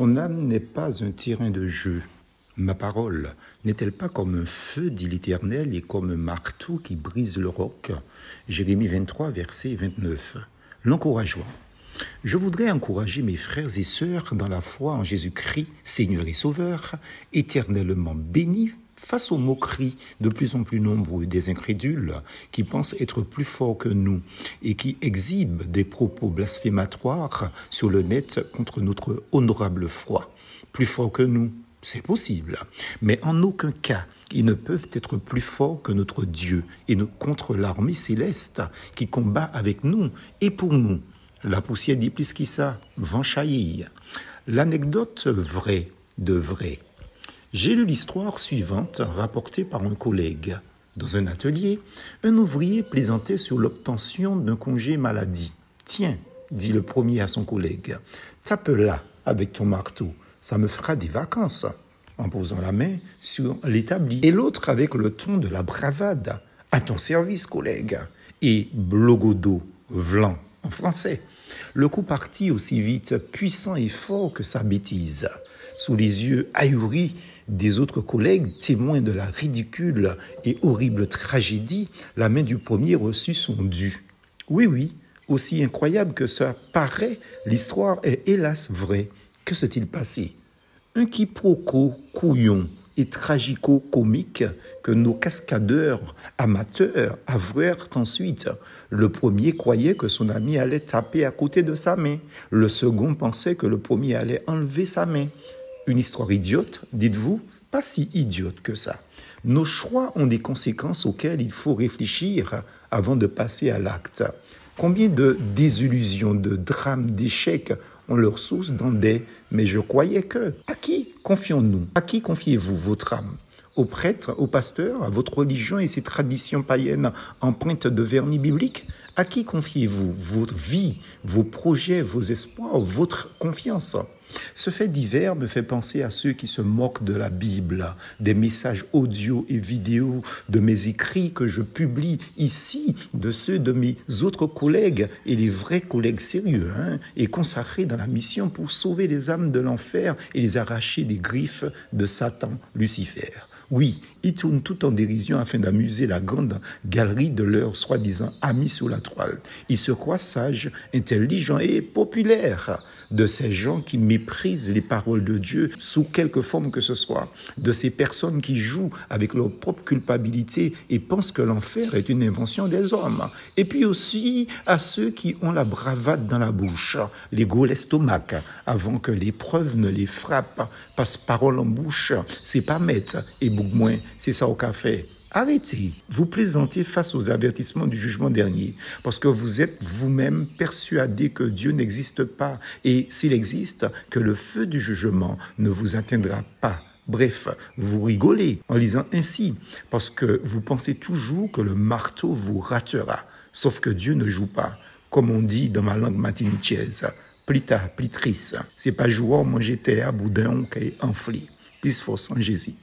Ton âme n'est pas un terrain de jeu. Ma parole n'est-elle pas comme un feu, dit l'Éternel, et comme un marteau qui brise le roc? Jérémie 23, verset 29. L'encouragement. Je voudrais encourager mes frères et sœurs dans la foi en Jésus-Christ, Seigneur et Sauveur, éternellement bénis face aux moqueries de plus en plus nombreux des incrédules qui pensent être plus forts que nous et qui exhibent des propos blasphématoires sur le net contre notre honorable foi. Plus forts que nous, c'est possible, mais en aucun cas ils ne peuvent être plus forts que notre Dieu et contre l'armée céleste qui combat avec nous et pour nous. La poussière ça, vent L'anecdote vraie de vrai j'ai lu l'histoire suivante rapportée par un collègue. Dans un atelier, un ouvrier plaisantait sur l'obtention d'un congé maladie. Tiens, dit le premier à son collègue, tape là avec ton marteau, ça me fera des vacances, en posant la main sur l'établi. Et l'autre avec le ton de la bravade, à ton service, collègue, et blogodo, vlan, en français. Le coup partit aussi vite, puissant et fort que sa bêtise sous les yeux ahuris des autres collègues, témoins de la ridicule et horrible tragédie, la main du premier reçut son dû. Oui, oui, aussi incroyable que ça paraît, l'histoire est hélas vraie. Que s'est-il passé? Un quiproquo couillon et tragico-comique que nos cascadeurs amateurs avouèrent ensuite. Le premier croyait que son ami allait taper à côté de sa main. Le second pensait que le premier allait enlever sa main. Une histoire idiote, dites-vous Pas si idiote que ça. Nos choix ont des conséquences auxquelles il faut réfléchir avant de passer à l'acte. Combien de désillusions, de drames, d'échecs ont leur source dans des mais je croyais que. À qui confions-nous? À qui confiez-vous votre âme? Aux prêtres, aux pasteurs, à votre religion et ses traditions païennes empreintes de vernis biblique À qui confiez-vous votre vie, vos projets, vos espoirs, votre confiance? Ce fait divers me fait penser à ceux qui se moquent de la Bible, des messages audio et vidéo, de mes écrits que je publie ici, de ceux de mes autres collègues et les vrais collègues sérieux, hein, et consacrés dans la mission pour sauver les âmes de l'enfer et les arracher des griffes de Satan, Lucifer. Oui, ils tournent tout en dérision afin d'amuser la grande galerie de leurs soi-disant amis sur la toile. Ils se croient sages, intelligents et populaires de ces gens qui méprisent les paroles de Dieu sous quelque forme que ce soit, de ces personnes qui jouent avec leur propre culpabilité et pensent que l'enfer est une invention des hommes. Et puis aussi à ceux qui ont la bravade dans la bouche, les gros l'estomac, avant que l'épreuve ne les frappe, passe parole en bouche, c'est pas mettre et beaucoup moins, c'est ça au café. Arrêtez, vous plaisantez face aux avertissements du jugement dernier, parce que vous êtes vous-même persuadé que Dieu n'existe pas, et s'il existe, que le feu du jugement ne vous atteindra pas. Bref, vous rigolez en lisant ainsi, parce que vous pensez toujours que le marteau vous ratera, sauf que Dieu ne joue pas, comme on dit dans ma langue matinichaise. Plita, plitrice, c'est pas jouant manger terre, boudin, qui est enflé. Plus force en Jésus.